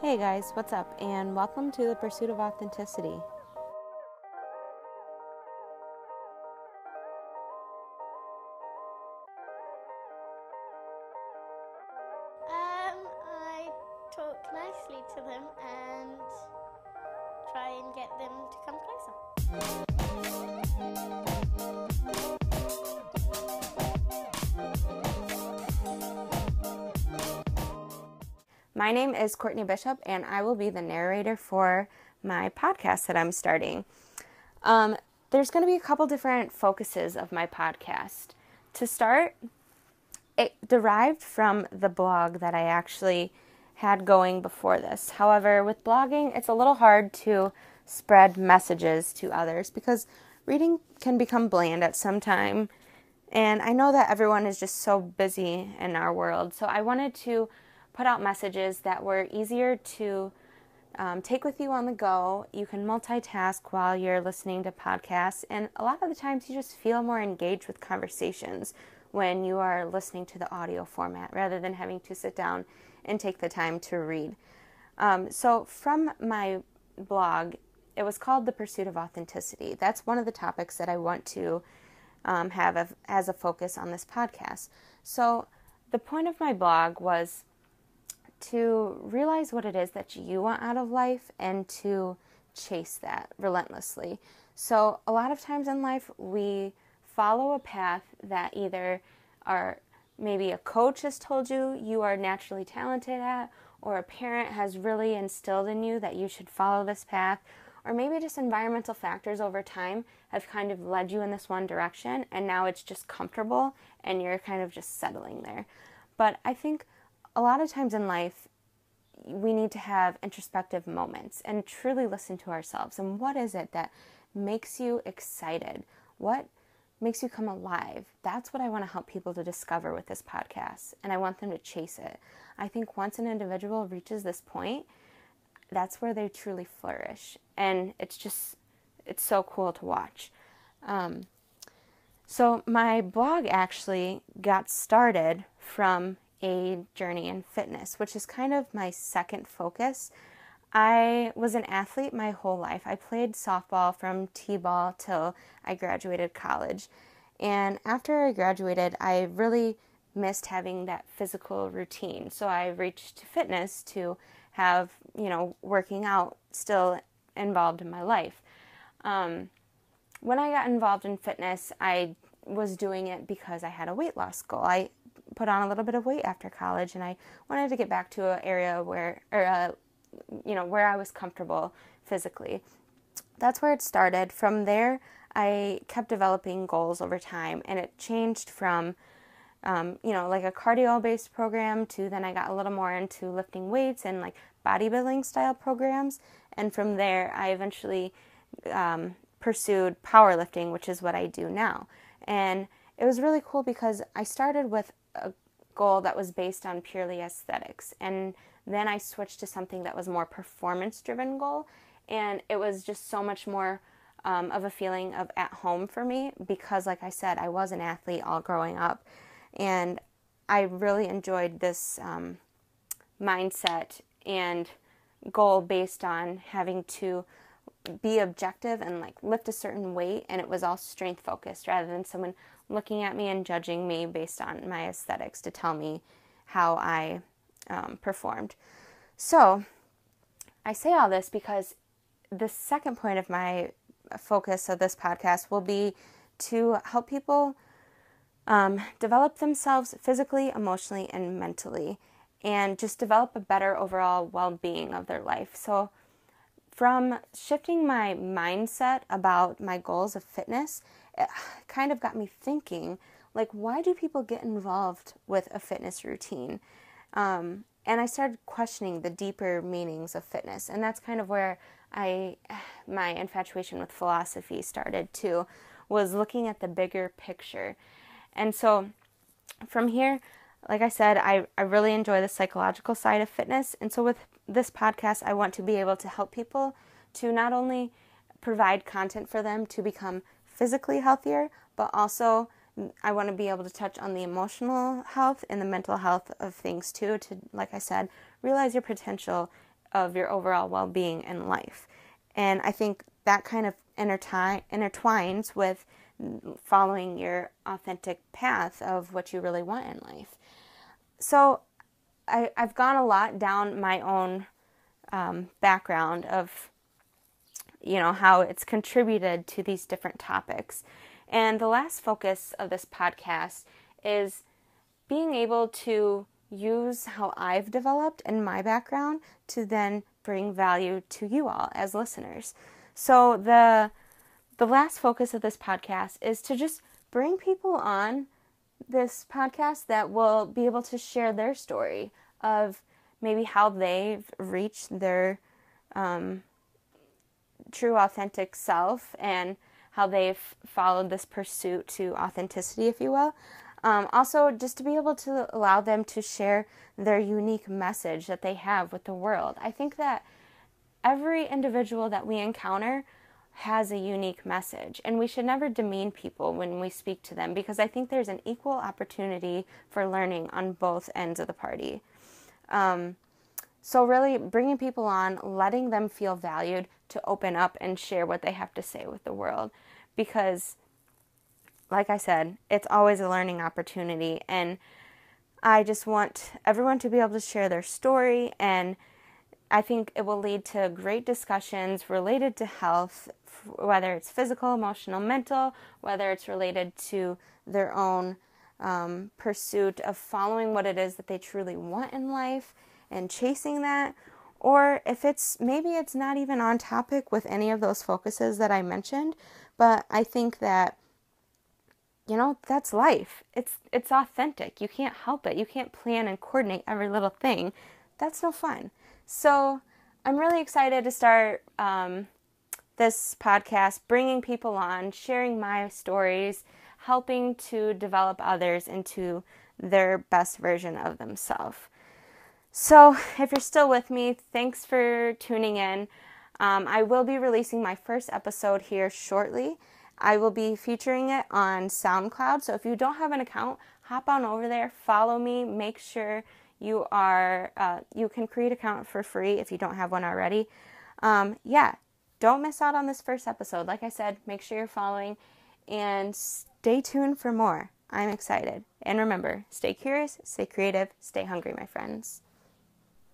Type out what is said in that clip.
Hey guys, what's up? And welcome to the Pursuit of Authenticity. Um, I talk nicely to them and try and get them to come closer. My name is Courtney Bishop, and I will be the narrator for my podcast that I'm starting. Um, there's going to be a couple different focuses of my podcast. To start, it derived from the blog that I actually had going before this. However, with blogging, it's a little hard to spread messages to others because reading can become bland at some time. And I know that everyone is just so busy in our world. So I wanted to put out messages that were easier to um, take with you on the go. You can multitask while you're listening to podcasts. And a lot of the times you just feel more engaged with conversations when you are listening to the audio format rather than having to sit down and take the time to read. Um, so, from my blog, it was called The Pursuit of Authenticity. That's one of the topics that I want to um, have a, as a focus on this podcast. So, the point of my blog was to realize what it is that you want out of life and to chase that relentlessly. So, a lot of times in life, we follow a path that either our maybe a coach has told you you are naturally talented at, or a parent has really instilled in you that you should follow this path, or maybe just environmental factors over time have kind of led you in this one direction, and now it's just comfortable and you're kind of just settling there. But I think a lot of times in life, we need to have introspective moments and truly listen to ourselves. And what is it that makes you excited? What makes you come alive? That's what I want to help people to discover with this podcast. And I want them to chase it. I think once an individual reaches this point, that's where they truly flourish. And it's just, it's so cool to watch. Um, so, my blog actually got started from a journey in fitness, which is kind of my second focus. I was an athlete my whole life. I played softball from T ball till I graduated college. And after I graduated, I really missed having that physical routine. So I reached to fitness to have, you know, working out still involved in my life. Um, when I got involved in fitness, I was doing it because I had a weight loss goal. I put on a little bit of weight after college, and I wanted to get back to an area where, or uh, you know, where I was comfortable physically. That's where it started. From there, I kept developing goals over time, and it changed from, um, you know, like a cardio-based program to then I got a little more into lifting weights and like bodybuilding style programs, and from there, I eventually um, pursued powerlifting, which is what I do now. And it was really cool because I started with a goal that was based on purely aesthetics. And then I switched to something that was more performance driven goal. And it was just so much more um, of a feeling of at home for me because, like I said, I was an athlete all growing up. And I really enjoyed this um, mindset and goal based on having to be objective and like lift a certain weight and it was all strength focused rather than someone looking at me and judging me based on my aesthetics to tell me how I um, performed. So I say all this because the second point of my focus of this podcast will be to help people um, develop themselves physically, emotionally, and mentally, and just develop a better overall well being of their life. So from shifting my mindset about my goals of fitness, it kind of got me thinking like, why do people get involved with a fitness routine? Um, and I started questioning the deeper meanings of fitness, and that's kind of where I my infatuation with philosophy started too, was looking at the bigger picture. And so from here, like I said, I, I really enjoy the psychological side of fitness. And so with this podcast, I want to be able to help people to not only provide content for them to become physically healthier, but also I want to be able to touch on the emotional health and the mental health of things too, to, like I said, realize your potential of your overall well being in life. And I think that kind of intertwine, intertwines with following your authentic path of what you really want in life. So I, I've gone a lot down my own um, background of, you know, how it's contributed to these different topics. And the last focus of this podcast is being able to use how I've developed in my background to then bring value to you all as listeners. So the the last focus of this podcast is to just bring people on this podcast that will be able to share their story of maybe how they've reached their um, true authentic self and how they've followed this pursuit to authenticity, if you will. Um, also, just to be able to allow them to share their unique message that they have with the world. I think that every individual that we encounter has a unique message, and we should never demean people when we speak to them because I think there's an equal opportunity for learning on both ends of the party. Um, so, really, bringing people on, letting them feel valued to open up and share what they have to say with the world. Because, like I said, it's always a learning opportunity, and I just want everyone to be able to share their story and I think it will lead to great discussions related to health, whether it's physical, emotional, mental, whether it's related to their own um, pursuit of following what it is that they truly want in life and chasing that, or if it's maybe it's not even on topic with any of those focuses that I mentioned, but I think that you know that's life. It's it's authentic. You can't help it. You can't plan and coordinate every little thing. That's no fun so I'm really excited to start um, this podcast, bringing people on, sharing my stories, helping to develop others into their best version of themselves. So, if you're still with me, thanks for tuning in. Um, I will be releasing my first episode here shortly. I will be featuring it on SoundCloud. So, if you don't have an account, hop on over there, follow me, make sure you are uh, you can create account for free if you don't have one already. Um, yeah, don't miss out on this first episode. Like I said, make sure you're following and stay tuned for more. I'm excited. And remember, stay curious, stay creative, stay hungry, my friends.